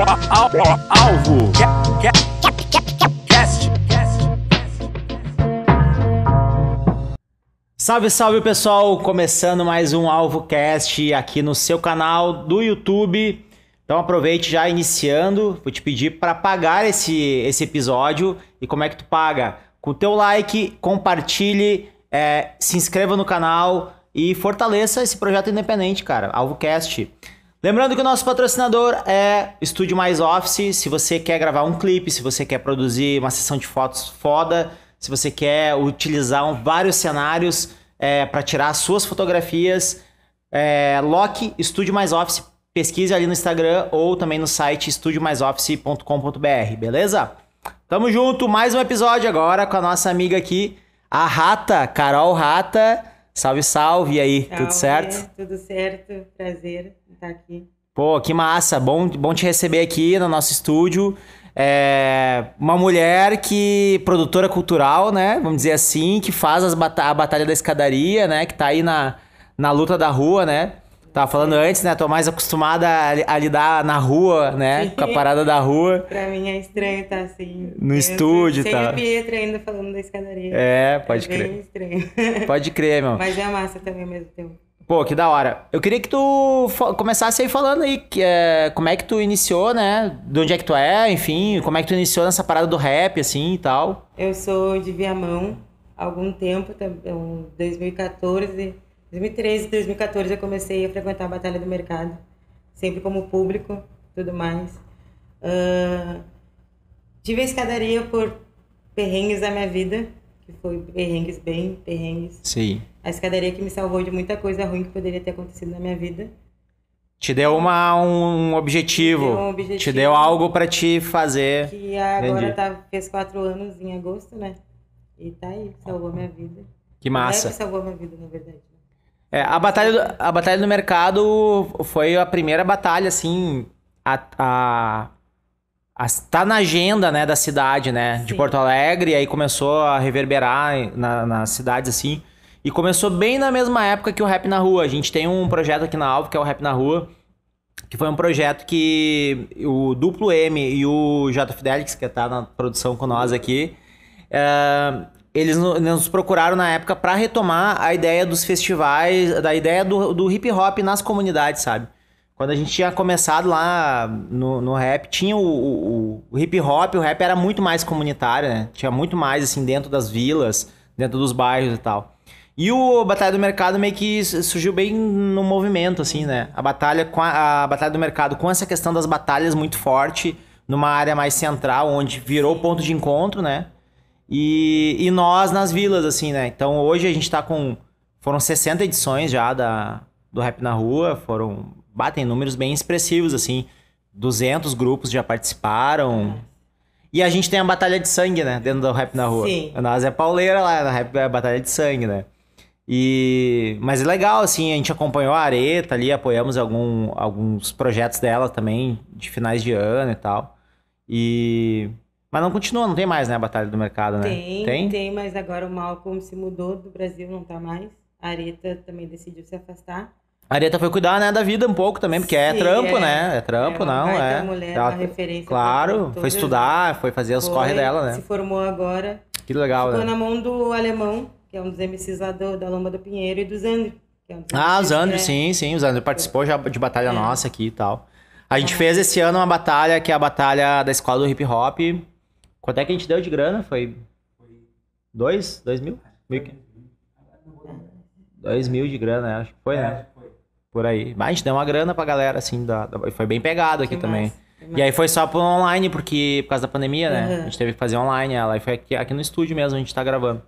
Alvo. Salve, salve pessoal! Começando mais um Alvo Cast aqui no seu canal do YouTube. Então aproveite já iniciando, vou te pedir para pagar esse, esse episódio. E como é que tu paga? Com o teu like, compartilhe, é, se inscreva no canal e fortaleça esse projeto independente, cara, AlvoCast. Lembrando que o nosso patrocinador é Estúdio Mais Office. Se você quer gravar um clipe, se você quer produzir uma sessão de fotos foda, se você quer utilizar vários cenários é, para tirar suas fotografias, é, Loki Estúdio Mais Office. Pesquise ali no Instagram ou também no site estudiomaisoffice.com.br, beleza? Tamo junto, mais um episódio agora com a nossa amiga aqui, a Rata, Carol Rata. Salve, salve e aí, tudo certo? Tudo certo, prazer estar aqui. Pô, que massa, bom, bom te receber aqui no nosso estúdio. É uma mulher que, produtora cultural, né, vamos dizer assim, que faz as bata a Batalha da Escadaria, né, que tá aí na, na luta da rua, né, Tava falando antes, né? Tô mais acostumada a, a lidar na rua, né? Sim. Com a parada da rua. Pra mim é estranho estar assim. No estúdio sem tal. a Pietra ainda falando da escadaria. É, pode é bem crer. estranho. Pode crer, meu. Mas é massa também ao mesmo tempo. Pô, que da hora. Eu queria que tu começasse aí falando aí que, é, como é que tu iniciou, né? De onde é que tu é, enfim, como é que tu iniciou nessa parada do rap, assim e tal. Eu sou de Viamão há algum tempo, tam- um, 2014, 2013, 2014 eu comecei a frequentar a Batalha do Mercado, sempre como público, tudo mais. Ah, tive a escadaria por perrengues da minha vida, que foi perrengues bem perrengues. Sim. A escadaria que me salvou de muita coisa ruim que poderia ter acontecido na minha vida. Te deu uma, um objetivo. Me deu um objetivo. Te deu algo pra te fazer. Que agora Entendi. tá, fez quatro anos em agosto, né? E tá aí, salvou minha vida. Que massa. rap salvou a minha vida, na verdade. né? É, a batalha, do, a batalha do mercado foi a primeira batalha, assim, a, a tá na agenda, né, da cidade, né, de Sim. Porto Alegre, e aí começou a reverberar na, nas cidades, assim, e começou bem na mesma época que o Rap na Rua. A gente tem um projeto aqui na Alvo, que é o Rap na Rua, que foi um projeto que o Duplo M e o J Fidelix, que tá na produção com nós aqui, é, eles no- nos procuraram na época para retomar a ideia dos festivais, da ideia do, do hip hop nas comunidades, sabe? Quando a gente tinha começado lá no, no rap, tinha o, o- o hip hop, o rap era muito mais comunitário, né? Tinha muito mais, assim, dentro das vilas, dentro dos bairros e tal. E o Batalha do Mercado meio que su- surgiu bem no movimento, assim, né? A batalha, com a, a Batalha do Mercado com essa questão das batalhas muito forte, numa área mais central, onde virou ponto de encontro, né? E, e nós nas vilas, assim, né? Então hoje a gente tá com. Foram 60 edições já da, do Rap na Rua, foram. Batem números bem expressivos, assim. 200 grupos já participaram. E a gente tem a Batalha de Sangue, né? Dentro do Rap na Rua. Sim. Nós é pauleira lá, na Rap é a Batalha de Sangue, né? E... Mas é legal, assim, a gente acompanhou a Areta ali, apoiamos algum, alguns projetos dela também, de finais de ano e tal. E... Mas não continua, não tem mais, né, a Batalha do Mercado, né? Tem, tem, mas agora o Malcolm se mudou do Brasil, não tá mais. A Areta também decidiu se afastar. A Areta foi cuidar, né, da vida um pouco também, porque é Sim, trampo, é. né? É trampo, É não, é. mulher, Ela- uma referência Claro, foi estudar, foi fazer os Foi, corre dela, Se né? formou agora. Que legal, Ficou né? na mão do Alemão, que é um dos MCs lá do, da Lomba do Pinheiro, e do Zandro. É um dos Ah, o Zandro, é- sim, sim. O Zandro participou já de batalha É. nossa aqui e tal. A gente fez esse ano uma batalha que é a batalha da escola do hip hop. Quanto é que a gente deu de grana? Foi. Dois? Dois mil? Mil Dois mil de grana, acho que foi, né? Por aí. Mas a gente deu uma grana pra galera, assim, da, da- foi bem pegado aqui Que também. massa, E massa. aí foi só pro online, porque por causa da pandemia, né? Uhum. A gente teve que fazer online ela. E foi aqui, aqui no estúdio mesmo, a gente tá gravando.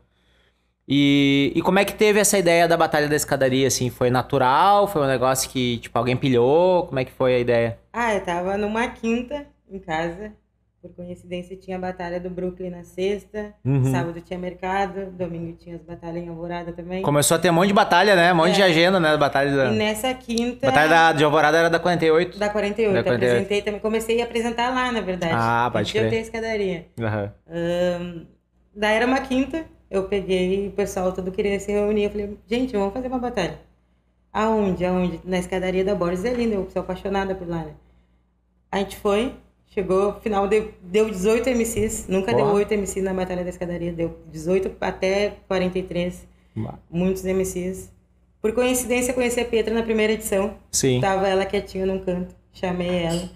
E, e como é que teve essa ideia da Batalha da Escadaria, assim? Foi natural? Foi um negócio que, tipo, alguém pilhou? Como é que foi a ideia? Ah, eu tava numa quinta em casa. Por coincidência, tinha a batalha do Brooklyn na sexta. Uhum. Sábado tinha mercado. Domingo tinha as batalhas em Alvorada também. Começou a ter um monte de batalha, né? Um monte de É. agenda, né? Batalha da... E nessa quinta. Batalha da, de Alvorada era da 48. Da 48. Da 48. Apresentei também. Comecei a apresentar lá, na verdade. Ah, pode de eu crer. ter a escadaria. Aham. Ahn, daí era uma quinta. Eu peguei, o pessoal todo queria se reunir. Eu falei, gente, vamos fazer uma batalha. Aonde? Aonde? Na escadaria da Borges é linda. Eu sou apaixonada por lá, né? A gente foi, chegou, final deu, deu 18 MCs, nunca Porra. deu 8 MCs na Batalha da Escadaria, deu 18 até 43, muitos MCs. Por coincidência, conheci a Petra na primeira edição. Sim. Tava ela quietinha num canto, chamei ela.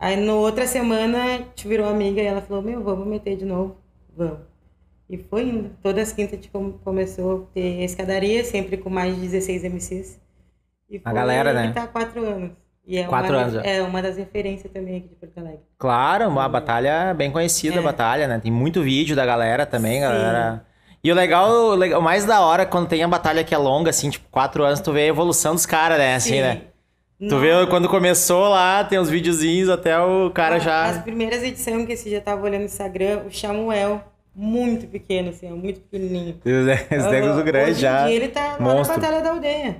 Aí, na outra semana, a gente virou amiga e ela falou: Meu, vamos meter de novo? Vamos. E foi indo. Todas as quintas a gente come- começou a ter escadaria, sempre com mais de 16 MCs. E A galera, né? Tá há quatro anos. E é Quatro uma, anos. É uma das referências também aqui de Porto Alegre. Claro, uma batalha bem conhecida, É. a batalha, né? Tem muito vídeo da galera também, Sim. galera. E o legal, o mais da hora quando tem a batalha que é longa, assim, tipo, quatro anos, tu vê a evolução dos caras, né? Assim, Sim. né? Tu Não- vê quando começou lá, tem os videozinhos até o cara As já. primeiras edições que esse já tava olhando no Instagram, o Samuel, muito pequeno, assim, muito pequenininho. Esse negócio grande Hoje em já. dia ele tá lá monstro. na Batalha da Aldeia.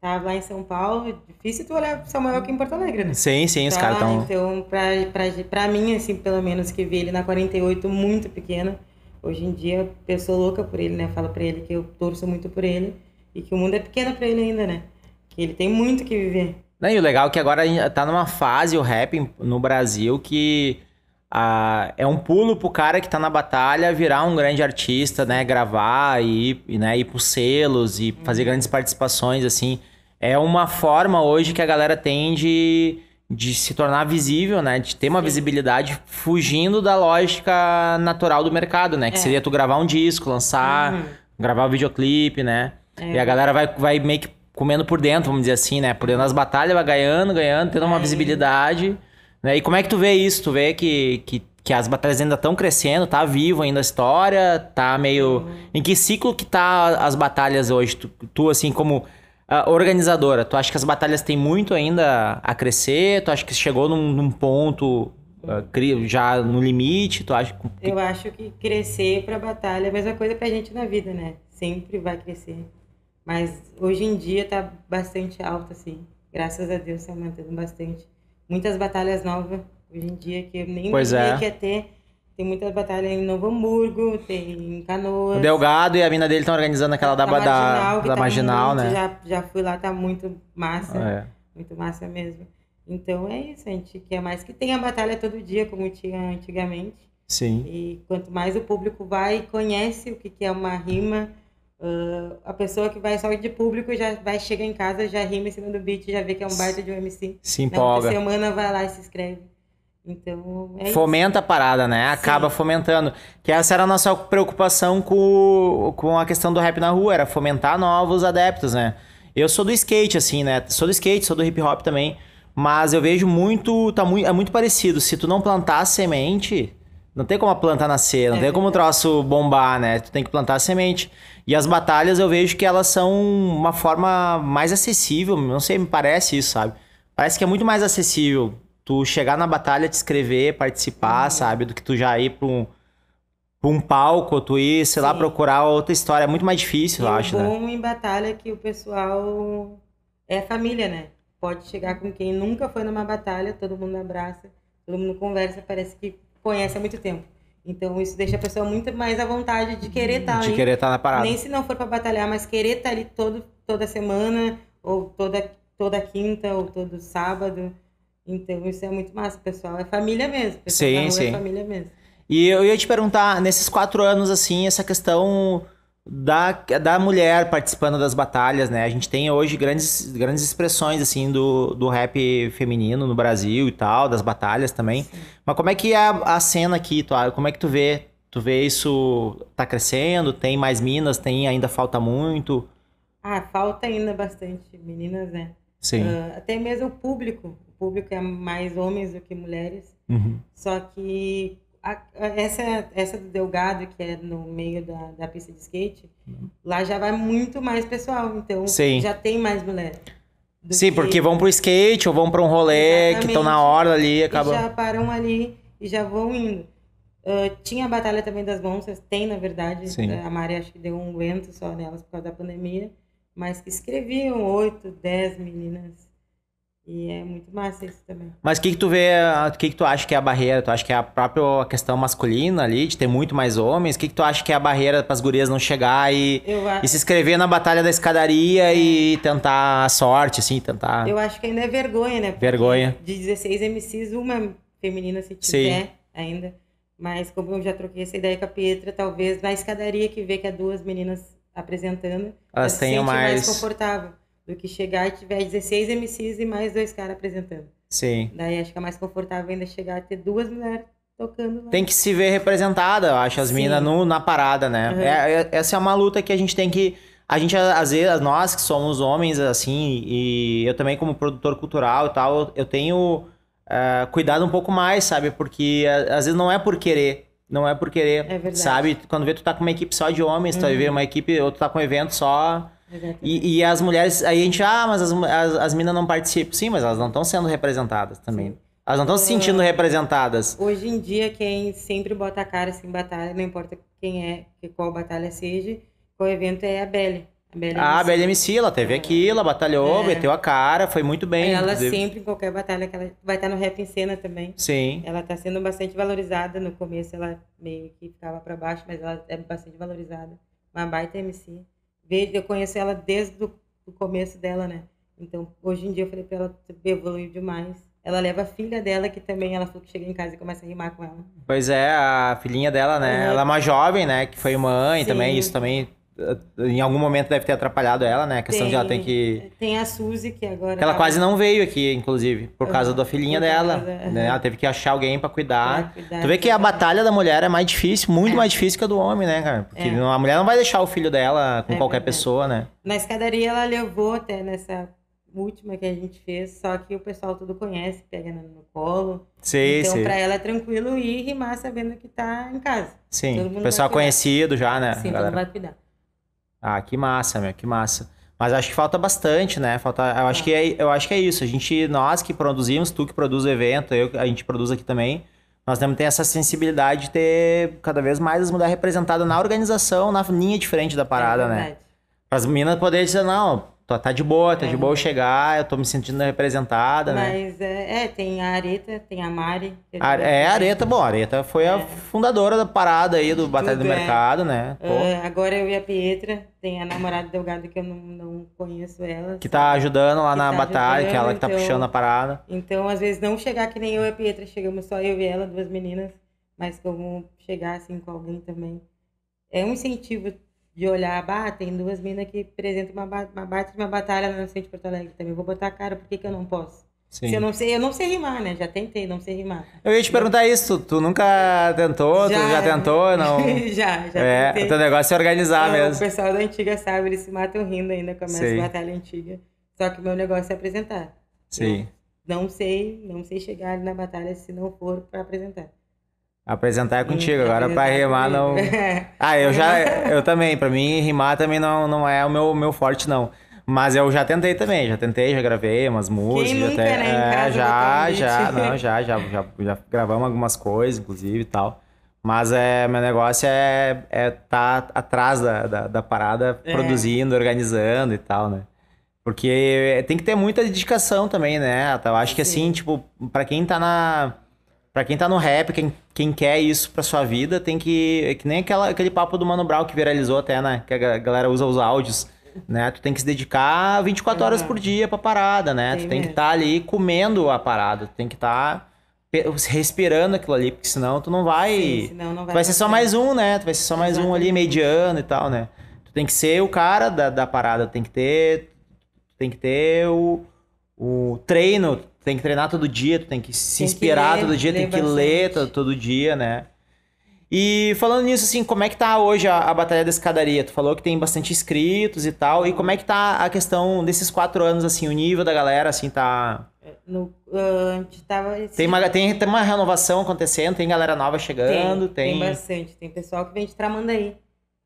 Tá lá em São Paulo. é Difícil tu olhar pro Samuel aqui em Porto Alegre, né? Sim, sim, os Tá caras estão. Então, pra, pra, pra mim, assim, pelo menos, que vi ele na 48 muito pequeno. Hoje em dia, eu sou louca por ele, né? Falo pra ele que eu torço muito por ele. E que o mundo é pequeno pra ele ainda, né? Que ele tem muito que viver. Não, e o legal é que agora a gente tá numa fase, o rap no Brasil, que ah, é um pulo pro cara que tá na batalha virar um grande artista, né? Gravar e, e, né, ir pros selos e fazer grandes participações, assim. É uma forma hoje que a galera tem de, de se tornar visível, né? De ter uma Sim. visibilidade fugindo da lógica natural do mercado, né? Que É. seria tu gravar um disco, lançar, Uhum. gravar o videoclipe, né? É. E a galera vai, vai meio que comendo por dentro, vamos dizer assim, né? Por dentro das batalhas, vai ganhando, ganhando, tendo uma É. visibilidade. Né? E como é que tu vê isso? Tu vê que, que, que as batalhas ainda estão crescendo, tá vivo ainda a história, tá meio... Em que ciclo que tá as batalhas hoje? Tu, tu, assim, como ah, organizadora, tu acha que as batalhas têm muito ainda a crescer? Tu acha que chegou num, num ponto ah, já no limite? Tu acha que... Eu acho que crescer pra batalha é a mesma coisa pra gente na vida, né? Sempre vai crescer. Mas hoje em dia tá bastante alto, assim. Graças a Deus tá aumentando bastante. Muitas batalhas novas hoje em dia que eu nem Pois é. que ia ter. Tem muitas batalhas em Novo Hamburgo, tem em Canoas. O Delgado e a mina dele estão organizando aquela da, da, da, que da tá Marginal, muito- né? Já, já fui lá, tá muito massa. É. Muito massa mesmo. Então é isso, a gente quer mais que tenha batalha todo dia, como tinha antigamente. Sim. E quanto mais o público vai e conhece o que, que é uma rima, ah, a pessoa que vai só de público já vai chegar em casa, já rima em cima do beat, já vê que é um baita de um MC. Se Na empolga. outra semana vai lá e se inscreve. Então, é isso. Fomenta a parada, né? Acaba fomentando. Que essa era a nossa preocupação com, com a questão do rap na rua, era fomentar novos adeptos, né? Eu sou do skate, assim, né? Sou do skate, sou do hip hop também. Mas eu vejo muito. Tá muito é muito parecido. Se tu não plantar a semente, não tem como a planta nascer, não É tem como o troço bombar, né? Tu tem que plantar a semente. E as batalhas eu vejo que elas são uma forma mais acessível. Não sei, me parece isso, sabe? Parece que é muito mais acessível tu chegar na batalha, te inscrever, participar, sabe? Do que tu já ir pra um, pra um palco, tu ir, sei lá, Sim. procurar outra história. É muito mais difícil, E eu acho, né? bom em batalha é que o pessoal é família, né? Pode chegar com quem nunca foi numa batalha, todo mundo abraça, todo mundo conversa, parece que conhece há muito tempo. Então isso deixa a pessoa muito mais à vontade de querer estar De ali. querer estar na parada. Nem se não for para batalhar, mas querer estar ali todo, toda semana, ou toda, toda quinta, ou todo sábado. Então isso é muito massa, pessoal. É família mesmo. Pessoal Sim, rua sim. É família mesmo. E eu ia te perguntar, nesses quatro anos, assim, essa questão da, da mulher participando das batalhas, né? A gente tem hoje grandes, grandes expressões, assim, do, do rap feminino no Brasil e tal, das batalhas também. Mas como é que é a, a cena aqui, tu, como é que tu vê? Tu vê isso tá crescendo? Tem mais minas? Tem ainda falta muito? Ah, falta ainda bastante meninas, né? Sim. Ah, até mesmo o público. O público é mais homens do que mulheres. Uhum. Só que a- essa, essa do Delgado, que é no meio da, da pista de skate, lá já vai muito mais pessoal. Então Sim. já tem mais mulheres. do Sim, que- porque vão pro skate ou vão pra um rolê que estão na Exatamente. hora ali E acabam. já param ali e já vão indo. Ah, tinha a Batalha também das Monstras, tem na verdade. Sim. A Mari acho que deu um vento só nelas por causa da pandemia. Mas que escreviam oito, dez meninas. E é muito massa isso também. Mas o que, que tu vê, o que, que tu acha que é a barreira? Tu acha que é a própria questão masculina ali, de ter muito mais homens? O que, que tu acha que é a barreira para as gurias não chegar e, Eu, e se inscrever na batalha da escadaria e tentar a sorte, assim, tentar. eu acho que ainda é vergonha, né? Porque Vergonha. De 16 MCs, uma feminina se tiver ainda. Mas como eu já troquei essa ideia com a Pietra, talvez na escadaria que vê que há duas meninas apresentando, Elas tenham sente mais- confortável do que chegar e tiver 16 MCs e mais dois caras apresentando. Sim. Daí acho que é mais confortável ainda chegar a ter duas mulheres tocando lá. Tem que se ver representada, eu acho, as minas na parada, né? Uhum. É- é- essa é uma luta que a gente tem que. A gente, às vezes, nós que somos homens, assim, e eu também, como produtor cultural e tal, eu- tenho eh, cuidado um pouco mais, sabe? Porque a- às vezes não é por querer. Não é por querer, É verdade. sabe? Quando vê tu tá com uma equipe só de homens, tu vai ver uma equipe, ou tu tá com um evento só. E, e as mulheres, aí a gente, ah, mas as, as, as minas não participam. Sim, mas elas não estão sendo representadas também. Sim. Elas não estão se sentindo representadas. Hoje em dia, quem sempre bota a cara assim, em batalha, não importa quem é, que qual batalha seja, qual evento é a Belly. A Belly Ah, a MC. Ela teve aqui, ela batalhou, É. meteu a cara, foi muito bem. Ela inclusive. sempre, em qualquer batalha, que ela vai estar no Rap em Cena também. Sim. Ela está sendo bastante valorizada. No começo ela meio que ficava para baixo, mas ela é bastante valorizada. Uma baita MC. Vejo, eu conheço ela desde o começo dela, né? Então, hoje em dia eu falei para ela, "Tu evoluiu demais. Ela leva a filha dela, que também ela falou que chega em casa e começa a rimar com ela. Pois é, a filhinha dela, né? Uhum. Ela é uma jovem, né? Que foi mãe Sim. também. Isso também, em algum momento, deve ter atrapalhado ela, né? A questão de ela ter que. Tem a Suzy, que agora. Que ela tá- quase não veio aqui, inclusive, por Uhum. causa da filhinha dela. causa, né? uhum. Ela teve que achar alguém pra cuidar. cuidar, Tu vê que a batalha da mulher é mais difícil, muito É. mais difícil que a do homem, né, cara? Porque É. a mulher não vai deixar o filho dela com É qualquer verdade. pessoa, né? Na escadaria ela levou até nessa última que a gente fez, só que o pessoal tudo conhece, pega no, colo. Sim, então sim. pra ela é tranquilo ir rimar sabendo que tá em casa. Sim. todo O mundo pessoal conhecido já, né? Sim, galera? então vai cuidar. Ah, que massa, meu, que massa. Mas acho que falta bastante, né? Falta, eu acho que é, eu acho que é isso. A gente, nós que produzimos, tu que produz o evento, eu, a gente produz aqui também. Nós temos que ter essa sensibilidade de ter cada vez mais as mulheres representadas na organização, na linha diferente da parada, é né? Para as meninas poderem dizer, não, tá, tá de boa, tá de É. boa eu chegar, eu tô me sentindo representada, né? Mas é, é, tem a Areta, tem a Mari. A, é, a Areta, bom, a Areta foi a É. fundadora da parada aí do Batalha do tudo, é. Mercado, né? Ah, agora eu e a Pietra, tem a namorada Delgado que eu não, não conheço ela. que tá ajudando lá que na tá batalha, que ajudando, ela que tá então- puxando a parada. Então, às vezes, não chegar que nem eu e a Pietra, chegamos só eu e ela, duas meninas, mas como chegar assim com alguém também. É um incentivo de olhar, bah, tem duas meninas que apresentam uma, uma baita de uma batalha na frente de Porto Alegre também. Vou botar a cara, por que, que eu não posso? Sim. Se eu não sei, eu não sei rimar, né? Já tentei, não sei rimar. Eu ia te perguntar isso, tu, tu nunca tentou, tu já tentou, não? já, já é, tentei. o teu negócio é organizar Não, O mesmo. pessoal da antiga sabe, eles se matam rindo ainda com a minha batalha antiga. Só que o meu negócio é apresentar. Sim. Não sei, não sei chegar ali na batalha se não for para apresentar. Apresentar é contigo, agora pra apresentar rimar não. Ah, eu já, eu também, pra mim rimar também não, não é o meu, meu forte não. Mas eu já tentei também, já tentei, já gravei umas músicas, já nunca, até- né, em é, casa, já, um já, beat. não, já, já, já, já gravamos algumas coisas, inclusive e tal. Mas é, meu negócio é, é tá atrás da, da, da parada, É. produzindo, organizando e tal, né? Porque tem que ter muita dedicação também, né? Eu acho que assim, Sim. tipo, pra quem tá na. Pra quem tá no rap, quem, quem quer isso pra sua vida, tem que. É que nem aquela, aquele papo do Mano Brown que viralizou até, né? Que a ga- galera usa os áudios, né? Tu tem que se dedicar 24 horas Aham. por dia pra parada, né? Tem tu tem que mesmo. estar ali comendo a parada, tu tem que estar respirando aquilo ali, porque senão tu não vai. Sim, senão não vai vai ser só mais um, né? Tu vai ser só mais um ali, Exatamente. mediano e tal, né? Tu tem que ser o cara da, da parada, tem que ter. Tem que ter o, o treino, tem que treinar todo dia, tu tem que se Tem que inspirar ler, todo dia, tem ler que ler bastante. todo, todo dia, né? E falando nisso, assim, como é que tá hoje a, a Batalha da Escadaria? Tu falou que tem bastante inscritos e tal, e como é que tá a questão desses quatro anos, assim, o nível da galera, assim, tá... No, ah, a gente tava. esse- Tem uma, tem, tem uma renovação acontecendo, tem galera nova chegando, tem... tem bastante. Tem pessoal que vem de Tramandaí.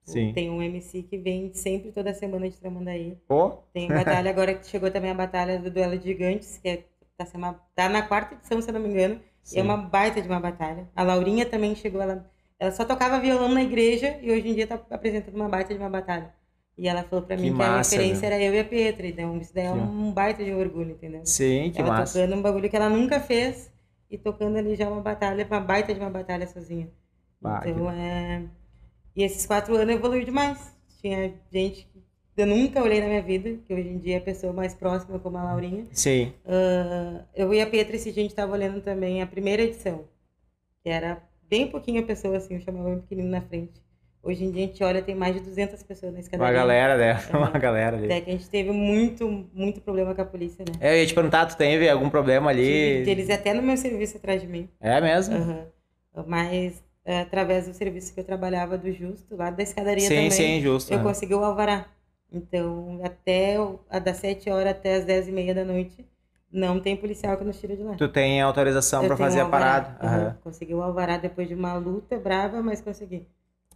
Sim. Tem um MC que vem sempre toda semana de Tramandaí. Pô, Tem batalha agora que chegou também a batalha do Duelo de Gigantes, que é, tá, uma- tá na quarta edição, se eu não me engano. E sim. é uma baita de uma batalha. A Laurinha também chegou, ela, ela só tocava violão na igreja e hoje em dia tá apresentando uma baita de uma batalha. E ela falou pra Que mim que massa, a referência meu. era eu e a Petra. Então isso daí é Que um baita de orgulho, entendeu? Sim, que ela massa. tocando um bagulho que ela nunca fez e tocando ali já uma batalha, uma baita de uma batalha sozinha. Ah, que então é. E esses quatro anos evoluiu demais. Tinha gente que eu nunca olhei na minha vida, que hoje em dia é a pessoa mais próxima, como a Laurinha. Sim. Ah, eu e a Petra, esse dia a gente estava olhando também a primeira edição, que era bem pouquinha pessoa, assim, eu chamava bem pequenino na frente. Hoje em dia a gente olha, tem mais de 200 pessoas na Uma escadaria. galera, né? Uma galera ali. Até que a gente teve muito, muito problema com a polícia, né? É, Eu ia te perguntar, tu teve algum problema Tive- ali? Eles até no meu serviço atrás de mim. É mesmo? Aham. Mas é, através do serviço que eu trabalhava do Justo, lá da escadaria Sim, também, sim, justo. eu né? consegui o alvará. Então, até a das 7 horas até as 10 e meia da noite, não tem policial que nos tira de lá. Tu tem autorização tenho fazer o a parada. Aham. Aham. Consegui o alvará depois de uma luta brava, mas consegui.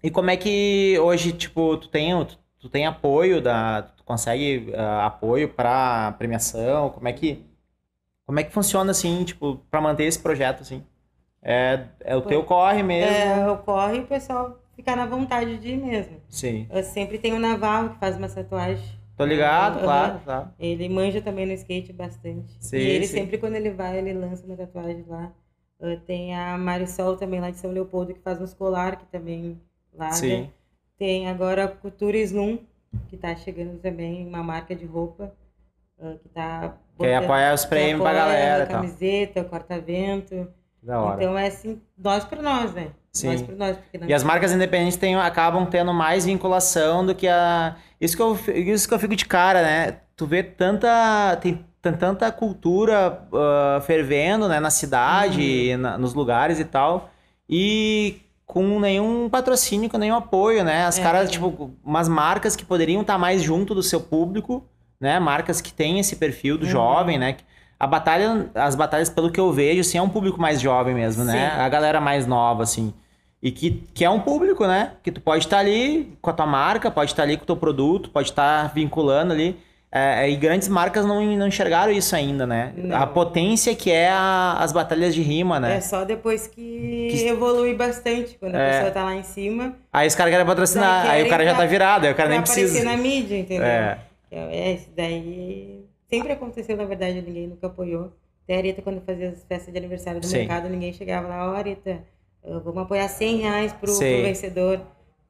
E como é que hoje, tipo, tu tem, tu, tu tem apoio da, tu consegue ah, apoio pra premiação? Como é que como é que funciona assim, tipo, pra manter esse projeto assim? É, é o teu corre mesmo? É, ocorre o pessoal ficar na vontade de ir mesmo. Sim. Eu sempre tenho o Naval, que faz uma tatuagem. Tô ligado, Aham. claro, claro. Ele manja também no skate bastante. Sim, e ele sim. sempre, quando ele vai, ele lança uma tatuagem lá. Ah, tem a Marisol também lá de São Leopoldo, que faz uns colar, que também larga. Sim. Tem agora a Cultura Slum, que tá chegando também, uma marca de roupa. ah, que tá Que botando- apoia os que prêmios pra apoia galera a e tal. camiseta, o corta-vento. Da hora. Então é assim, nós por nós, né? Sim. Nós por nós. Porque E as marcas independentes têm, acabam tendo mais vinculação do que a. Isso que, eu, isso que eu fico de cara, né? Tu vê tanta. Tem, tem tanta cultura ah, fervendo, né? Na cidade, Uhum. na- nos lugares e tal. E com nenhum patrocínio, com nenhum apoio, né? As É. caras, tipo, umas marcas que poderiam estar mais junto do seu público, né? Marcas que têm esse perfil do Uhum. jovem, né? A batalha, as batalhas, pelo que eu vejo, assim, é um público mais jovem mesmo, né? Sim. A galera mais nova, assim. E que, que é um público, né? Que tu pode estar ali com a tua marca, pode estar ali com o teu produto, pode estar vinculando ali. É, e grandes marcas não, não enxergaram isso ainda, né? Não. A potência que é a- as batalhas de rima, né? É só depois que, Que- evolui bastante, quando a É. pessoa tá lá em cima. Aí os caras querem patrocinar, aí o cara já tá virado, aí o cara nem precisa. aparecer na mídia, entendeu? É. É, isso daí sempre aconteceu, na verdade, ninguém nunca apoiou. Até a Rita, quando fazia as festas de aniversário do Sim. mercado, ninguém chegava lá, ó, Rita, uh, vamos apoiar 100 reais pro, pro vencedor.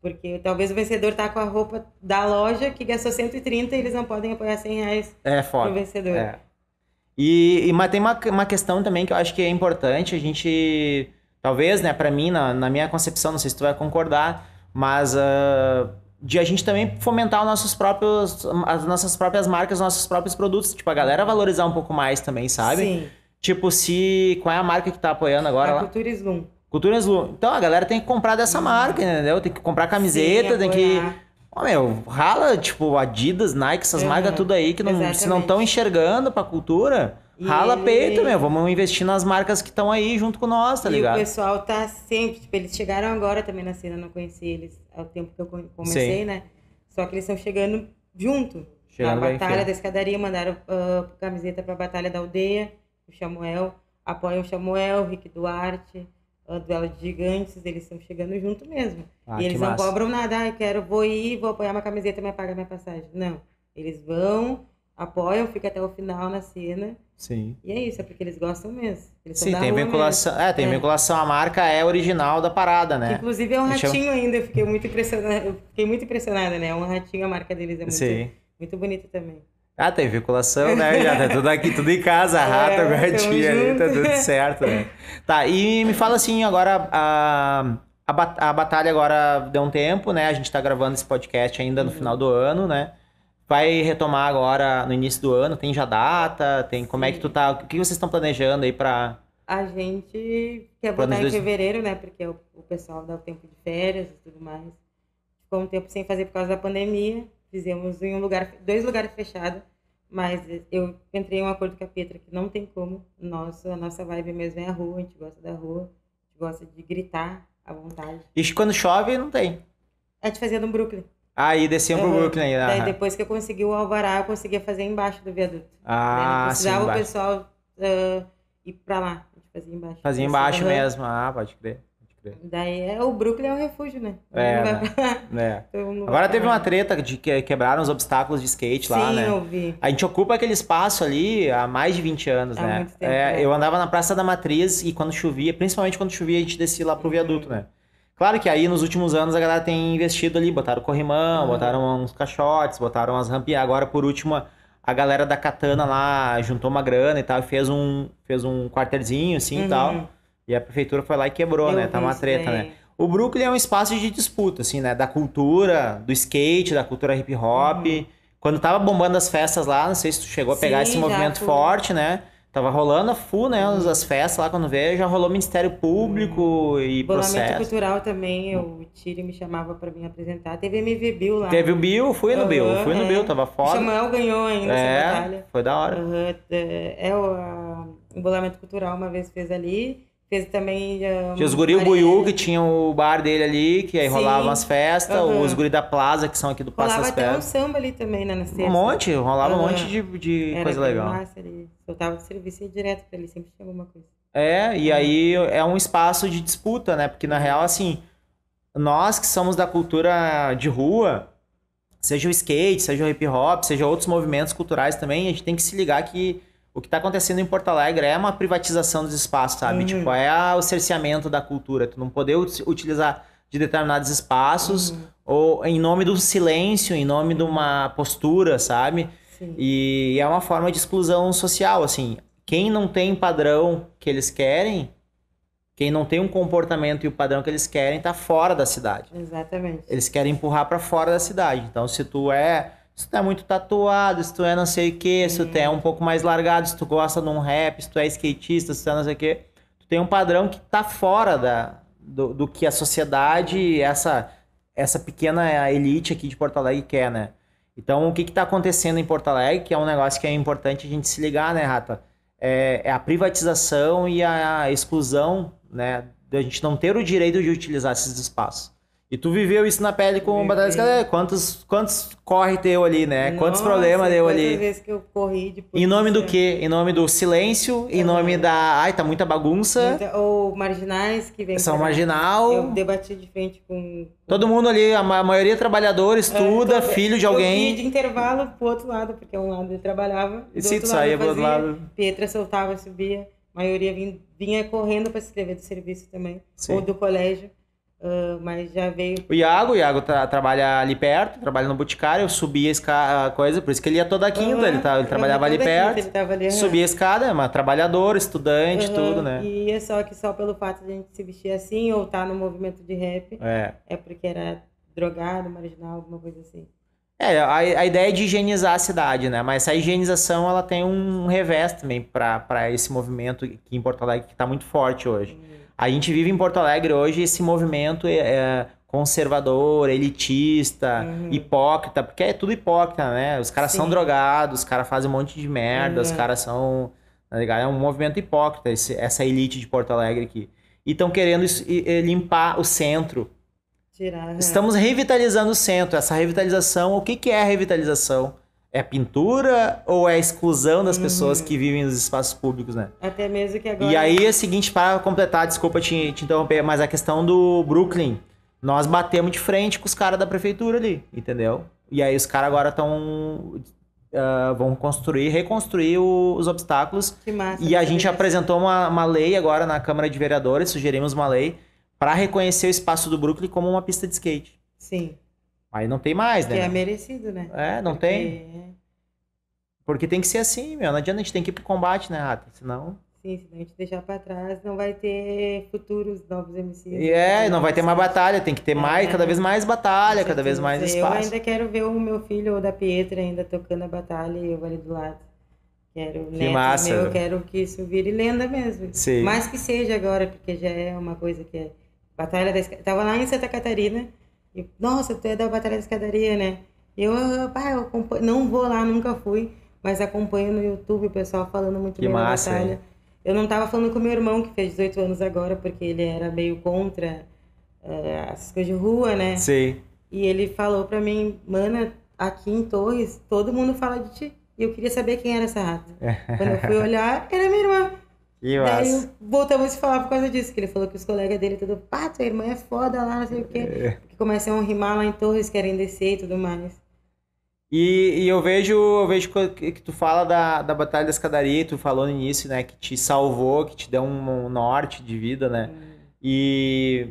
Porque talvez o vencedor tá com a roupa da loja que gastou 130 e eles não podem apoiar 100 reais É pro foda. vencedor. É. E, e mas tem uma, uma questão também que eu acho que é importante a gente, talvez, né, pra mim, na, na minha concepção, não sei se tu vai concordar, mas ah, de a gente também fomentar os nossos próprios, as nossas próprias marcas, os nossos próprios produtos, tipo, a galera valorizar um pouco mais também, sabe? Sim, Tipo, se. Qual é a marca que tá apoiando agora a lá? Cultura Slum. Cultura. Então a galera tem que comprar dessa marca, entendeu? Tem que comprar camiseta, Sim, tem que. Ó, meu, rala, tipo, Adidas, Nike, essas Aham, marcas tudo aí que não, se não estão enxergando pra cultura, E rala ele- peito, meu. Vamos investir nas marcas que estão aí junto com nós, tá e ligado? o pessoal tá sempre, tipo, eles chegaram agora também na cena, não conheci eles ao tempo que eu co- comecei, Sim. né? Só que eles estão chegando junto. Chegando na Batalha da Escadaria, mandaram ah, camiseta pra Batalha da Aldeia, o Samuel, apoiam o Samuel, o Rick Duarte, o Duelo de Gigantes, eles estão chegando junto mesmo. Ah, e eles não massa. cobram nada, ah, eu quero, vou ir, vou apoiar uma camiseta, me paga minha passagem. Não. Eles vão, apoiam, ficam até o final na cena. Sim. E é isso, é porque eles gostam mesmo. Eles Sim, tem vinculação. É, tem É. vinculação. A marca é original da parada, mesmo. né? Inclusive é um Deixa eu- ratinho ainda, eu fiquei muito impressionada. Eu fiquei muito impressionada, né? É um ratinho, a marca deles é muito, Sim. muito bonita também. Ah, tem vinculação, né? Já tá tudo aqui, tudo em casa, rato, É, gatinho ali, tá tudo certo, né? Tá, e me fala assim, agora a, a, a batalha agora deu um tempo, né? A gente tá gravando esse podcast ainda no Uhum. final do ano, né? Vai retomar agora no início do ano, tem já data, tem como é que tu tá, o que vocês estão planejando aí pra... A gente quer botar em dois- fevereiro, né? Porque o, o pessoal dá o tempo de férias e tudo mais. Ficou um tempo sem fazer por causa da pandemia. Fizemos em um lugar, dois lugares fechados. Mas eu entrei em um acordo com a Petra que não tem como. Nossa, a nossa vibe mesmo é a rua, a gente gosta da rua, a gente gosta de gritar à vontade. E quando chove, não tem. A gente fazia no Brooklyn. Aí desciam pro Aham. Brooklyn. Daí aham. depois que eu consegui o alvará, eu conseguia fazer embaixo do viaduto. Ah, sim, precisava o pessoal ah, ir pra lá. A gente fazia embaixo. Fazia embaixo aham. mesmo. Ah, pode crer. Daí é, o Brooklyn é um refúgio, né? É, né? É. Agora teve lá. uma treta de que quebraram os obstáculos de skate lá, Sim, né? eu vi. A gente ocupa aquele espaço ali há mais de 20 anos, Há né? muito tempo, É, né? Eu andava na Praça da Matriz e quando chovia, principalmente quando chovia, a gente descia lá pro viaduto, né? Claro que aí nos últimos anos a galera tem investido ali, botaram corrimão, Uhum. botaram uns caixotes, botaram umas rampinhas. Agora, por último, a- galera da Katana lá juntou uma grana e tal, e fez um, fez um quarterzinho assim e Uhum. tal. E a prefeitura foi lá e quebrou, Eu né? Tá uma treta, né? O Brooklyn é um espaço de disputa, assim, né? Da cultura, do skate, da cultura hip hop. Quando tava bombando as festas lá, não sei se tu chegou a pegar Uhum. Sim, esse movimento fui. forte, né? Tava rolando a full, né? As festas lá, quando veio, já rolou Ministério Público e Bolamento processo. cultural também, o Tire me chamava pra vir apresentar. Teve MV Bill lá. Teve o Bill, fui no Bill, fui no é. Bill, tava O foda. Samuel ganhou ainda essa É, batalha. foi da hora. É, é o a- o Bolamento Cultural uma vez fez ali. Fez também. ah, Tinha os guri. Buiú, que tinha o bar dele ali, que aí Sim. rolavam as festas. Aham. Os guri da Plaza, que são aqui do Passo Rolava das até um Pedras. samba ali também, né? Um monte, rolava um Aham. monte de, de Era coisa legal. Massa ali. Soltava de serviço ia direto pra ele, sempre tinha alguma coisa. É, e aí é um espaço de disputa, né? Porque na real, assim, nós que somos da cultura de rua, seja o skate, seja o hip hop, seja outros movimentos culturais também, a gente tem que se ligar que o que tá acontecendo em Porto Alegre é uma privatização dos espaços, sabe? Uhum. Tipo, é o cerceamento da cultura. Tu não poder ut- utilizar de determinados espaços Uhum. ou em nome do silêncio, em nome de uma postura, sabe? Sim. E é uma forma de exclusão social, assim. Quem não tem padrão que eles querem, quem não tem um comportamento e o padrão que eles querem, tá fora da cidade. Exatamente. Eles querem empurrar pra fora da cidade. Então, se tu é, se tu é muito tatuado, se tu é não sei o que, se tu é um pouco mais largado, se tu gosta de um rap, se tu é skatista, se tu é não sei o que, tu tem um padrão que tá fora da, do, do que a sociedade, essa essa pequena elite aqui de Porto Alegre quer, né? Então, o que que tá acontecendo em Porto Alegre, que é um negócio que é importante a gente se ligar, né, Rata? É, é a privatização e a exclusão, né, da gente não ter o direito de utilizar esses espaços. E tu viveu isso na pele com o. Batalha das Cadeiras. Quantos, quantos corre teu ali, né? quantos Nossa, problemas deu ali? vezes que eu corri de Em nome do quê? Em nome do silêncio? Em nome da. Ai, tá muita bagunça. Muita- Ou marginais que vêm São marginal. Eu debati de frente com. Todo mundo ali, a ma- maioria é trabalhador, estuda, É, todo- filho de Eu alguém. de intervalo pro outro lado, porque um lado eu trabalhava. E se tu saía eu pro outro lado. Pietra soltava, subia. A maioria vinha, vinha correndo para se inscrever do serviço também. Sim. Ou do colégio. Ah, mas já veio. O Iago, o Iago tra- trabalha ali perto, trabalha no Boticário, eu subia a esca- a coisa, por isso que ele ia toda quinta, Aham, ele, tá- ele trabalhava ali toda quinta perto, Ele ali, subia a escada, é uma trabalhador, estudante, Aham, tudo, né? E é só que só pelo fato de a gente se vestir assim ou estar no movimento de rap, É. é porque era drogado, marginal, alguma coisa assim. É, a, a ideia é de higienizar a cidade, né? Mas essa higienização, ela tem um revés também para esse movimento aqui em Porto Alegre, que está muito forte hoje. A gente vive em Porto Alegre hoje esse movimento é, conservador, elitista, Uhum. hipócrita, porque é tudo hipócrita, né? Os caras são Sim. drogados, os caras fazem um monte de merda, os Uhum. caras são... Tá ligado? É um movimento hipócrita, esse- essa elite de Porto Alegre aqui. E estão querendo is- e- e limpar o centro, Tirar. aham. Estamos revitalizando o centro. Essa revitalização, o que, que é revitalização? É pintura ou é a exclusão das pessoas que vivem nos espaços públicos, né? Até mesmo que agora. E aí é o seguinte, para completar, desculpa te, te interromper, mas a questão do Brooklyn, nós batemos de frente com os caras da prefeitura ali, entendeu? E aí os caras agora estão vão construir, reconstruir o- os obstáculos Que massa, e a gente apresentou uma, uma lei agora na Câmara de Vereadores, sugerimos uma lei para reconhecer o espaço do Brooklyn como uma pista de skate. Sim. Aí não tem mais, Que é né? merecido, né? É, não Porque- tem. Porque tem que ser assim, meu. Não adianta, a gente tem que ir pro combate, né, Rata? Senão. Sim, se a gente deixar pra trás, não vai ter futuros novos MCs. E é, não vai ter mais batalha, tem que ter mais, É. cada vez mais batalha, cada vez mais espaço. Eu ainda quero ver o meu filho ou da Pietra ainda tocando a batalha e eu ali do lado. Quero Que netos massa. meu, eu quero que isso vire lenda mesmo. Sim. Mais que seja agora, porque já é uma coisa que é. Batalha da. Tava lá em Santa Catarina. E, nossa, tu é da Batalha da Escadaria, né? E eu, ah, pá, eu acompanho, não vou lá, nunca fui, mas acompanho no YouTube o pessoal falando muito Que bem massa, da batalha. hein? Eu não tava falando com meu irmão, que fez 18 anos agora, porque ele era meio contra eh, essas coisas de rua, né? Sim. E ele falou pra mim, mana, aqui em Torres, todo mundo fala de ti. E eu queria saber quem era essa rata. Quando eu fui olhar, era minha irmã. Que Daí massa. voltamos a falar por causa disso, que ele falou que os colegas dele tudo, pá, tua irmã é foda lá, não sei o quê. É. Porque começam a rimar lá em Torres, querem descer e tudo mais. E, e eu vejo, eu vejo que, que tu fala da, da Batalha da Escadaria, tu falou no início, né? Que te salvou, que te deu um, um norte de vida, né? E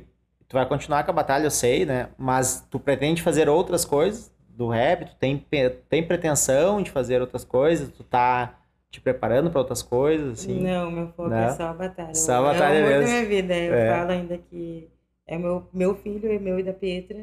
tu vai continuar com a batalha, eu sei, né? Mas tu pretende fazer outras coisas do rap? Tu tem, tem pretensão de fazer outras coisas? Tu tá te preparando para outras coisas, assim? Não, meu foco Não? é só a batalha. Só a é batalha o amor mesmo. da minha vida. Eu É. falo ainda que é meu, meu filho, é meu e da Pietra,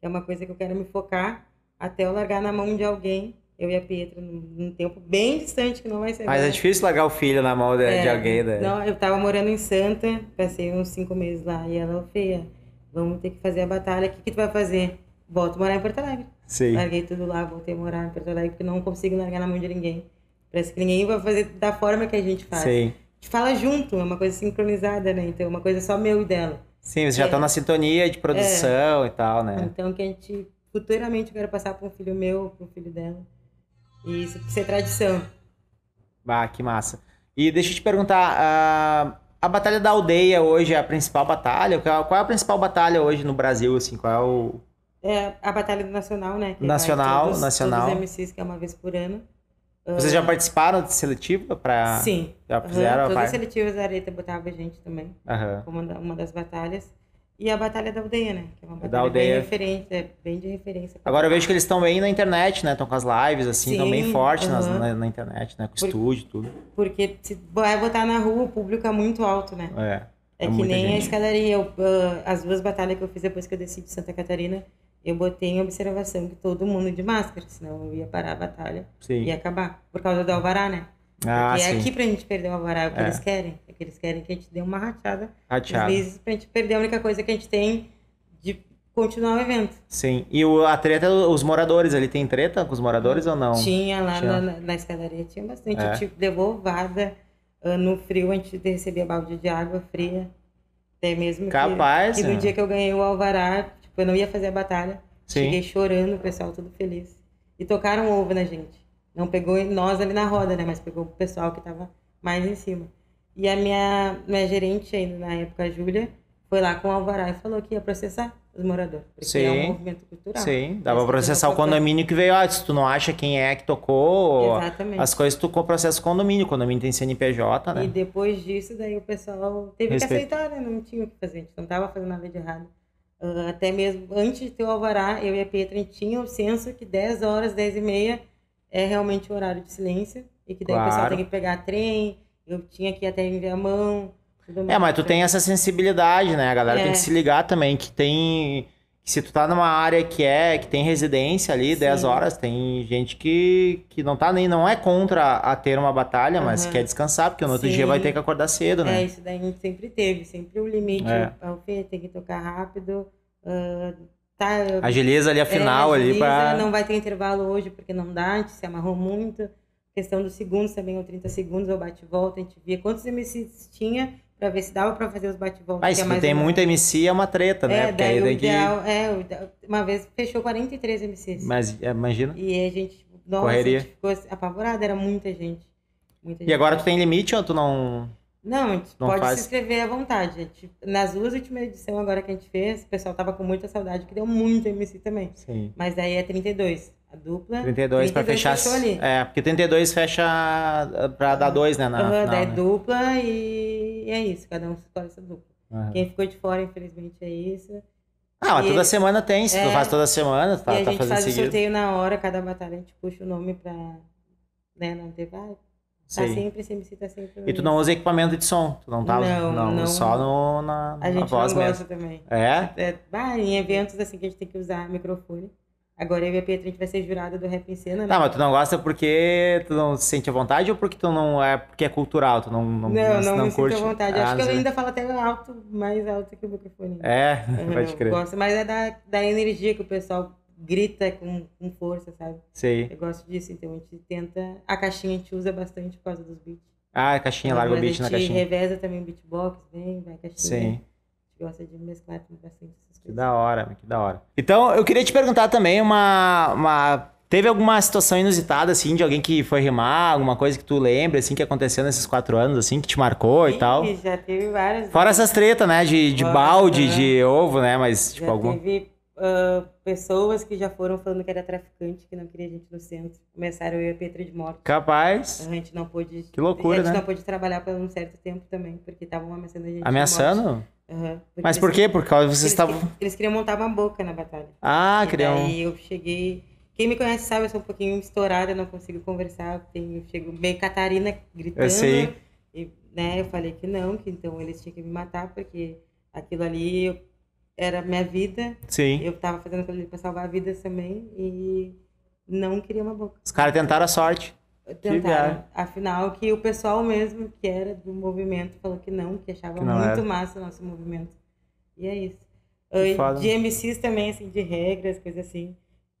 que é uma coisa que eu quero me focar até eu largar na mão de alguém, eu e a Pietra, num, num tempo bem distante, que não vai ser Mas é difícil largar o filho na mão de, de É, alguém, né? Não, eu tava morando em Santa, passei uns cinco meses lá, e ela, "Ô, feia, vamos ter que fazer a batalha, o que, que tu vai fazer? Volto a morar em Porto Alegre. Sim. Larguei tudo lá, voltei a morar em Porto Alegre, porque não consigo largar na mão de ninguém. Parece que ninguém vai fazer da forma que a gente faz. Sim. A gente fala junto, é uma coisa sincronizada, né? Então, é uma coisa só meu e dela. Sim, vocês já É. estão na sintonia de produção e tal, né? Então, que a gente, futuramente, eu quero passar para um filho meu, para um filho dela. E isso ser tradição. Ah, que massa. E deixa eu te perguntar, a, a Batalha da Aldeia hoje é a principal batalha? Qual é a principal batalha hoje no Brasil, assim? Qual é o... É a Batalha do Nacional, né? Que Nacional, todos, nacional. Todos os MCs, que é uma vez por ano. Vocês já participaram de seletiva para... Sim. Já fizeram a Todas as seletivas da Areta botava a gente também, Aham. como uma da- das batalhas. E a Batalha da Aldeia, né? Que é uma Da batalha Aldeia. bem referente, é bem de referência. Agora eu vejo que eles estão bem na internet, né? Estão com as lives, assim, estão bem fortes nas- na, na internet, né? Com Por- estúdio e tudo. Porque se vai botar na rua, o público é muito alto, né? É. É, que muita nem a gente. escadaria. Eu, ah, as duas batalhas que eu fiz depois que eu desci de Santa Catarina, eu botei em observação que todo mundo de máscara, senão eu ia parar a batalha Sim. e ia acabar. Por causa do alvará, né? Ah, Porque é sim. aqui pra gente perder o alvará, é o que É. eles querem. É que eles querem que a gente dê uma rachada Rateado. às vezes pra gente perder a única coisa que a gente tem de continuar o evento. Sim. E o, a treta, os moradores ali, tem treta com os moradores ou não? Tinha lá Tinha. Na, na escadaria, tinha bastante. É. Tipo, levou vada ah, no frio, a gente recebia balde de água fria. Até mesmo que- Capaz, que, no né? dia que eu ganhei o alvará, tipo, eu não ia fazer a batalha. Sim. Cheguei chorando, o pessoal tudo feliz. E tocaram ovo na gente. Não pegou nós ali na roda, né? Mas pegou o pessoal que tava mais em cima. E a minha, minha gerente ainda na época, a Júlia, foi lá com o alvará e falou que ia processar os moradores. Porque é Sim. um movimento cultural. Sim, pra Esse processar o condomínio que veio. Ah, se tu não acha quem é que tocou, Exatamente. as coisas tu processa o condomínio. O condomínio tem CNPJ, né? E depois disso, daí o pessoal teve Respeito. que aceitar, né? Não tinha o que fazer, a gente não tava fazendo nada de errado. Ah, até mesmo antes de ter o alvará, eu e a Pietra, tinha o senso que 10 horas, 10 e meia é realmente o horário de silêncio. E que daí o pessoal Claro. tem que pegar trem, eu tinha que ir até enviar a mão. É, mas tu tem essa sensibilidade, né? A galera tem É. que se ligar também que tem. Se tu tá numa área que é, que tem residência ali, Sim. 10 horas, tem gente que, que não tá nem, não é contra a ter uma batalha, mas Aham. quer descansar, porque no outro Sim. dia vai ter que acordar cedo, É, né? isso daí a gente sempre teve, sempre o limite. É. O Fê tem que tocar rápido. ah, tá, Agiliza ali a final É, ali pra. Não vai ter intervalo hoje porque não dá, a gente se amarrou muito. Questão dos segundos também, ou 30 segundos, ou bate-volta, a gente via quantos MCs tinha pra ver se dava pra fazer os bate-volta. Ah, que se é tu mais tem muito MC é uma treta, né? É, porque daí aí tem que. é, uma vez fechou 43 MCs. Mas é, imagina. E a gente, nossa, Correria. a gente ficou apavorada, era muita gente. Muita E gente. agora tu tem limite ou tu não. Não, a gente Não pode faz? se inscrever à vontade. Gente- nas duas últimas edições agora que a gente fez, o pessoal tava com muita saudade, que deu muito MC também. Sim. Mas daí é 32. A dupla. 32 pra fechar. fechou ali. É, porque 32 fecha ah, pra dar dois, né? Na final, daí né? dupla e é isso, cada um escolhe essa dupla. Aham. Quem ficou de fora, infelizmente, é isso. Ah, mas E- toda semana tem. Se tu É. faz toda semana, tá, e a tá gente faz o seguido. sorteio na hora, cada batalha a gente puxa o nome pra. Né, não ter. Ah, tá Sim. sempre, esse MC tá sempre. E tu não usa equipamento de som? Tu não tá Não, não. Só no, na, A na gente voz não mesmo. gosta também. É? É, bah, em eventos assim que a gente tem que usar microfone. Agora eu e a Pietra, a gente vai ser jurada do Rap em Cena, né? Tá, mas tu não gosta porque tu não se sente à vontade ou porque tu não é porque é cultural? Tu não, não, Não, não, me curte? sinto à vontade. Ah, Acho que eu não ainda falo até alto, mais alto que o microfone. É, Aham, pode crer. Eu gosto, mas é da, da energia que o pessoal grita com, com força, sabe? Sei. Eu gosto disso, então a gente tenta. A caixinha a gente usa bastante por causa dos beats. Ah, a caixinha, larga o beat a na gente caixinha. reveza também o beatbox, vem, vai a caixinha. Sim. Gosta de mesclar bastante essas Que coisas. da hora, que da hora. Então, eu queria te perguntar também uma, uma Teve alguma situação inusitada, assim, de alguém que foi rimar, alguma coisa que tu lembra, assim, que aconteceu nesses quatro anos, assim, que te marcou Sim, e tal? Já teve várias. Fora essas tretas, né, de, de Fora, balde, né? de ovo, né, mas, tipo, já algum... teve ah, pessoas que já foram falando que era traficante, que não queria a gente no centro. Começaram eu e a Petra de morte. Capaz. A gente não pôde. Que loucura, A gente né? não pôde trabalhar por um certo tempo também, porque estavam ameaçando a gente. Ameaçando? Porque Mas eles- por quê? Por causa vocês Eles, estavam... queriam- eles queriam montar uma boca na batalha. Ah, E queriam... daí eu cheguei. Quem me conhece sabe, eu sou um pouquinho estourada, não consigo conversar. Tenho, chego meio Catarina gritando. Eu sei. E, né, eu falei que não, que então eles tinham que me matar, porque aquilo ali eu- era minha vida. Sim. Eu tava fazendo aquilo ali pra salvar vidas também. E não queria uma boca. Os caras tentaram a sorte. Tentaram. Afinal, que o pessoal mesmo, que era do movimento, falou que não, que achava Que não muito era. massa o nosso movimento. E é isso. Foda. De MCs também, assim, de regras, coisas assim.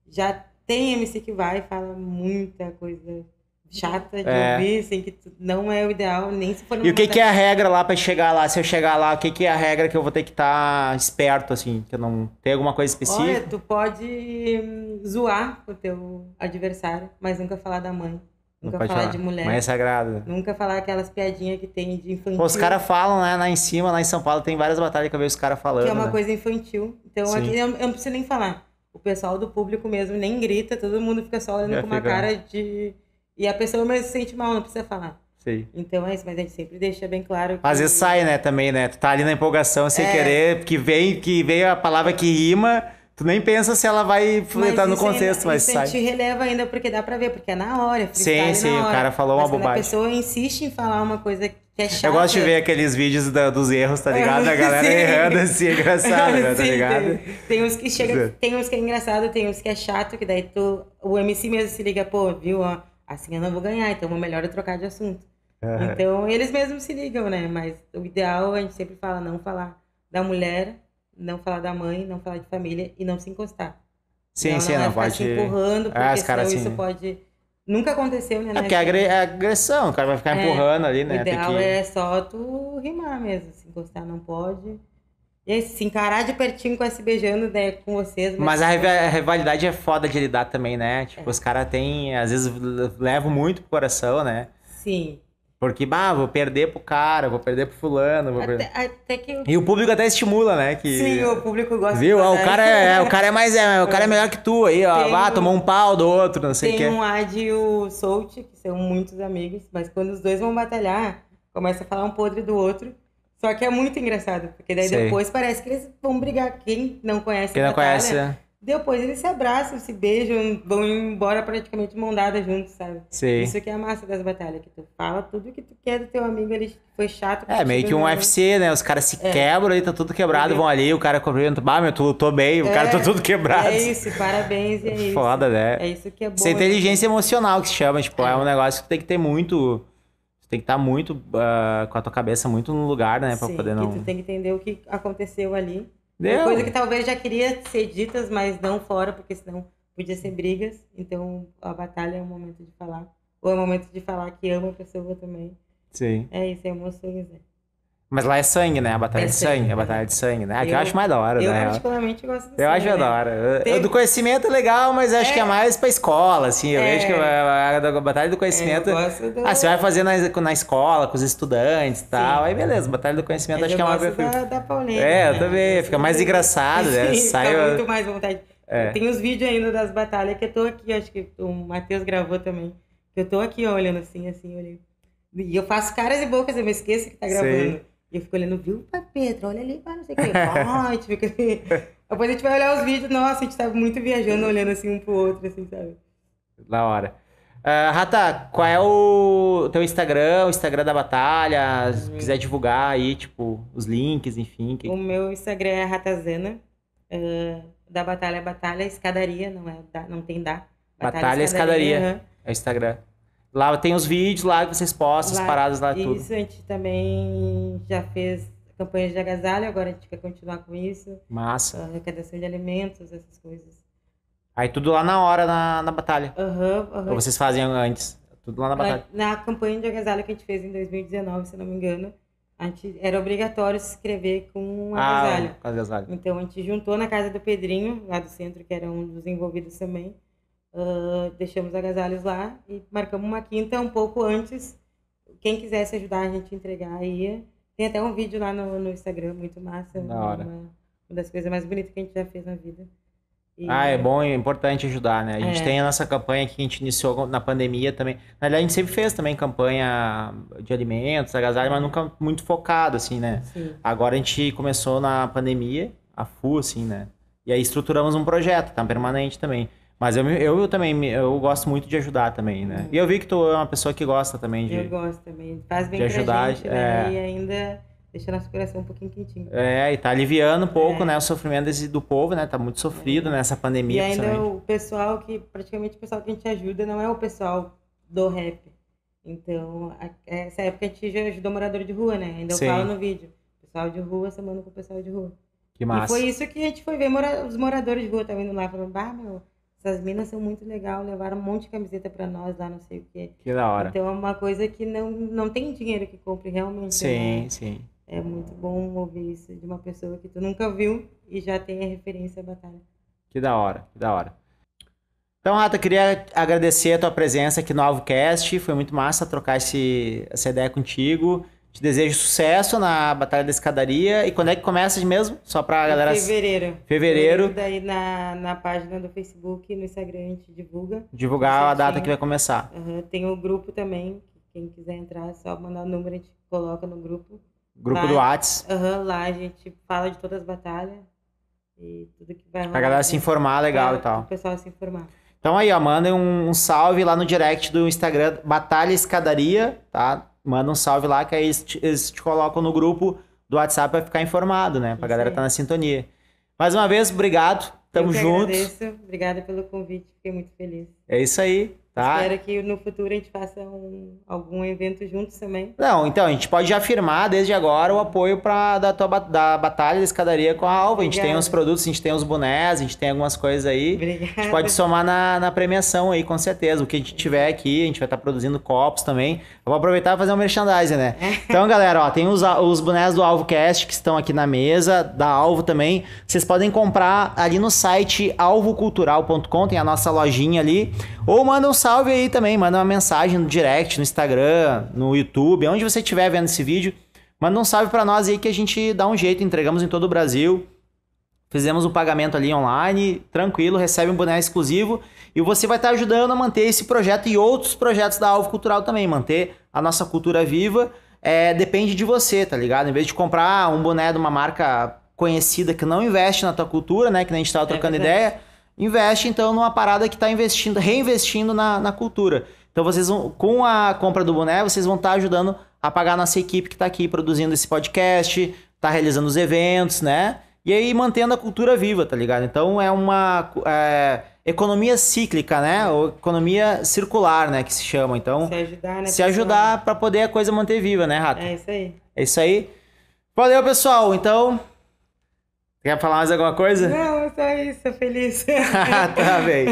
Já tem MC que vai e fala muita coisa chata de É. ouvir, assim, que não é o ideal, nem se for E o que, que é a regra lá pra chegar lá? Se eu chegar lá, o que, que é a regra que eu vou ter que estar esperto, assim? Que eu não... Tem alguma coisa Olha, específica? tu pode hum, zoar o teu adversário, mas nunca falar da mãe. Não Nunca pode falar, de mulher. Mãe é sagrada. Nunca falar aquelas piadinhas que tem de infantil. Pô, os caras falam, né? Lá em cima, lá em São Paulo, tem várias batalhas que eu vejo os caras falando. Que é uma né? coisa infantil. Então Sim. aqui eu, eu não preciso nem falar. O pessoal do público mesmo nem grita, todo mundo fica só olhando Já com uma fica- cara de. E a pessoa mesmo se sente mal, não precisa falar. Sei. Então é isso, mas a gente sempre deixa bem claro que. Às vezes sai, né, também, né? Tu tá ali na empolgação sem É. querer, que vem, que veio a palavra que rima, tu nem pensa se ela vai Mas entrar no contexto, mas sai. a gente releva ainda porque dá pra ver, porque é na hora. é Sim, sim, na o hora. cara falou uma Mas bobagem. A pessoa insiste em falar uma coisa que é chata. Eu gosto de ver aqueles vídeos da- dos erros, tá ligado? A galera errando assim, é engraçado, né? Tá ligado? Tem, tem uns que chega, tem uns que é engraçado, tem uns que é chato, que daí tu, o MC mesmo se liga, pô, viu, ó, assim eu não vou ganhar, então é melhor eu trocar de assunto. Aham. Então eles mesmos se ligam, né? Mas o ideal a gente sempre fala não falar da mulher, não falar da mãe, não falar de família e não se encostar. Sim, Então, sim, não, não pode. se empurrando, porque Ah, senão caras, isso assim- pode. Nunca aconteceu, né? É né? porque é é agressão, o cara vai ficar É, empurrando ali, O né? Tem ideal que... é só tu rimar mesmo, se encostar não pode. E aí, se encarar de pertinho com esse beijando né, com vocês. Mas a riva- a rivalidade é foda de lidar também, né? Tipo, É. os caras têm, às vezes, levam muito pro coração, né? Sim. Porque, bah, vou perder pro cara, vou perder pro fulano, vou perder... Até, até que. E o público até estimula, né? Que... Sim, o público gosta Viu? de Ah, o cara é, o cara é mais é, o cara é melhor que tu aí, ó. Tem Ah, um- tomou um pau do outro, não sei o Tem quê. um Ad e o Soult, que são muitos amigos, mas quando os dois vão batalhar, começa a falar um podre do outro. Só que é muito engraçado, porque daí Sei. depois parece que eles vão brigar. Quem não conhece Quem a não batalha, conhece, né? Depois eles se abraçam, se beijam, vão embora praticamente mão dada juntos, sabe? Sei. Isso que é a massa das batalhas, que tu fala tudo que tu quer do teu amigo, ele foi chato. É, meio que um contigo, UFC, né? Os caras se É. quebram aí, tá tudo quebrado, Entendeu? vão ali, o cara cumprimenta, bah, meu, tu lutou bem, o É, cara tá tudo quebrado. É isso, parabéns, e é isso. Foda, né? É isso que é bom. Isso é inteligência emocional que se chama, tipo, é. É. um negócio que tu tem que ter muito. Tem que estar muito ah, com a tua cabeça muito no lugar, né? Pra Sim, poder que não. tu tem que entender o que aconteceu ali. Deu. Coisa que talvez já queria ser ditas, mas não fora, porque senão podia ser brigas. Então a batalha é o momento de falar. Ou é o momento de falar que ama a pessoa também. Sim. É isso, é emoções, né? Mas lá é sangue, né? A batalha É de sangue, sangue, a batalha de sangue, né? Aqui eu, Eu- acho mais da hora, Eu né? particularmente gosto do Eu acho sangue, da né? hora. Tem- O do conhecimento é legal, mas eu acho É. que é mais pra escola, assim. Eu É. vejo que a, a, a batalha do É, conhecimento. eu gosto do... Ah, você vai fazer na, na escola, com os estudantes e tal. Sim. Aí beleza, batalha do conhecimento Mas acho eu que é uma. gosto da, da Paulinha. É, eu né? também. Fica mais engraçado, né? Sai o- muito mais vontade. É. Tem os vídeos ainda das batalhas que eu tô aqui, acho que o Matheus gravou também. Que eu tô aqui ó, olhando assim, assim, olhando. E eu faço caras e bocas, eu me esqueço que tá gravando. Sei. E eu fico olhando, viu, pai Pedro, olha ali, não sei o quê. Ah, a gente fica assim. Depois a gente vai olhar os vídeos, nossa, a gente tá muito viajando, olhando assim um pro outro, assim, sabe? Da hora. Ah, Rata, qual é o teu Instagram, o Instagram da batalha? Se quiser divulgar aí, tipo, os links, enfim. que- O meu Instagram é Ratazena. eh, da Batalha é Batalha Escadaria, não, é da, não tem da. Batalha Escadaria. aham. É o Instagram. Lá tem os vídeos lá que vocês postam, as Lá- paradas lá, tudo. Isso, a gente também já fez campanhas de agasalho, agora a gente quer continuar com isso. Massa. Arrecadação de alimentos, essas coisas. Aí tudo lá na hora, na, na batalha. Aham, aham. Ou vocês fazem antes? Tudo lá na batalha. Na, na campanha de agasalho que a gente fez em 2019, se não me engano, a gente, era obrigatório se inscrever com um agasalho. Ah, agasalho. Então a gente juntou na casa do Pedrinho, lá do centro, que era um dos envolvidos também. Uh, deixamos agasalhos lá e marcamos uma quinta um pouco antes. Quem quisesse ajudar a gente a entregar ia. Tem até um vídeo lá no, no Instagram, muito massa. Da hora. Uma, uma das coisas mais bonitas que a gente já fez na vida. E- Ah, é bom e é importante ajudar, né? A gente É. tem a nossa campanha que a gente iniciou na pandemia também. Na verdade, a gente sempre fez também campanha de alimentos, agasalho, mas nunca muito focado, assim, né? Sim. Agora a gente começou na pandemia, a full, assim, né? E aí estruturamos um projeto, tá? Permanente também. Mas eu, me- eu, também, eu gosto muito de ajudar também, né? E eu vi que tu é uma pessoa que gosta também de... Eu gosto também. Faz bem de ajudar, gente, né? é. E ainda deixa nosso coração um pouquinho quentinho. É, e tá aliviando um pouco, É. né, o sofrimento desse- do povo, né? Tá muito sofrido nessa E pandemia, ainda principalmente. o pessoal que, praticamente o pessoal que a gente ajuda não é o pessoal do rap. Então, a- essa época a gente já ajudou morador de rua, né? Ainda eu Sim. falo no vídeo. Pessoal de rua, semana com o pessoal de rua. Que E massa. foi isso que a gente foi ver mora- os moradores de rua também indo lá, falando, bah, meu, essas minas são muito legal, levaram um monte de camiseta pra nós lá, não sei o quê. Que da hora. Então é uma coisa que não, não tem dinheiro que compre realmente. Sim, né? sim. É muito bom ouvir isso de uma pessoa que tu nunca viu e já tem a referência à batalha. Que da hora, que da hora. Então, Rata, eu queria agradecer a tua presença aqui no AlvoCast. Foi muito massa trocar esse, essa ideia contigo. Te desejo sucesso na Batalha da Escadaria. E quando é que começa mesmo? Só pra galera. Fevereiro. Fevereiro. Daí na, na página do Facebook no Instagram a gente divulga. Divulgar a data que vai começar. Aham, Tem o grupo também, que quem quiser entrar é só mandar o número, a gente coloca no grupo. Grupo Vai. do Whats. Aham, lá a gente fala de todas as batalhas e tudo que vai rolar. Pra galera se né? informar legal Pra e tal. O pessoal se informar. Então aí, ó, mandem um, um salve lá no direct do Instagram Batalha Escadaria, tá? Manda um salve lá que aí eles te, eles te colocam no grupo do WhatsApp pra ficar informado, né? Pra Isso galera aí. tá na sintonia. Mais uma vez, obrigado. Tamo Eu que junto. agradeço. Obrigada pelo convite, fiquei muito feliz. É isso aí, tá? Espero que no futuro a gente faça um, algum evento juntos também. Não, então, a gente pode já afirmar desde agora o apoio pra, da, tua, da Batalha da Escadaria com a Alva. A gente tem Obrigada. uns produtos, a gente tem os bonés, a gente tem algumas coisas aí. A gente Obrigada. pode somar na, na premiação aí, com certeza. O que a gente tiver aqui, a gente vai estar produzindo copos também. Eu vou aproveitar e fazer um merchandising, né? Então, galera, ó, tem os, os bonés do AlvoCast que estão aqui na mesa, da Alvo também. Vocês podem comprar ali no site alvocultural.com, tem a nossa lojinha ali. Ou manda um salve aí também, manda uma mensagem no direct, no Instagram, no YouTube, onde você estiver vendo esse vídeo. Manda um salve pra nós aí que a gente dá um jeito, entregamos em todo o Brasil. Fizemos o pagamento ali online, tranquilo, recebe um boné exclusivo e você vai estar ajudando a manter esse projeto e outros projetos da Alvo Cultural também, manter a nossa cultura viva. É, depende de você, tá ligado? Em vez de comprar um boné de uma marca conhecida que não investe na tua cultura, né? Que nem a gente tava trocando verdade. ideia, investe então numa parada que tá investindo, reinvestindo na, na cultura. Então vocês vão, com a compra do boné, vocês vão estar ajudando a pagar a nossa equipe que tá aqui produzindo esse podcast, tá realizando os eventos, né? E aí mantendo a cultura viva, tá ligado? Então é uma é, economia cíclica, né? Ou economia circular, né? Que se chama. Então, Se ajudar, né? se ajudar pra poder a coisa manter viva, né, Rato? É isso aí. É isso aí. Valeu, pessoal. Então, quer falar mais alguma coisa? Não, só isso, feliz. tá bem.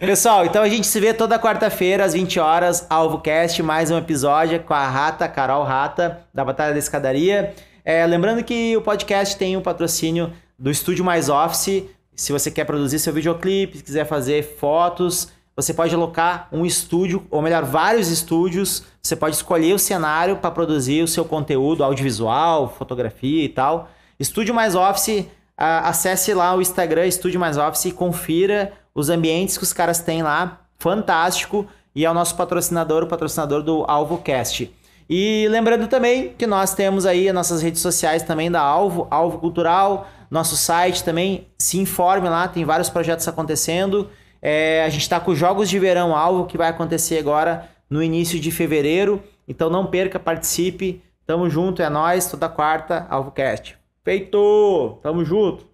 Pessoal, então a gente se vê toda quarta-feira às 20 horas, AlvoCast, mais um episódio com a Rata, Carol Rata, da Batalha da Escadaria. É, lembrando que o podcast tem o patrocínio do Estúdio Mais Office. Se você quer produzir seu videoclipe, se quiser fazer fotos, você pode alocar um estúdio, ou melhor, vários estúdios. Você pode escolher o cenário para produzir o seu conteúdo audiovisual, fotografia e tal. Estúdio Mais Office, ah, acesse lá o Instagram Estúdio Mais Office e confira os ambientes que os caras têm lá. Fantástico. E é o nosso patrocinador, o patrocinador do AlvoCast. E lembrando também que nós temos aí as nossas redes sociais também da Alvo, Alvo Cultural, nosso site também, se informe lá, tem vários projetos acontecendo. É, a gente está com os Jogos de Verão Alvo, que vai acontecer agora no início de fevereiro. Então não perca, participe. Tamo junto, é nós toda quarta, AlvoCast. Feito! Tamo junto!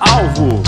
Alvo.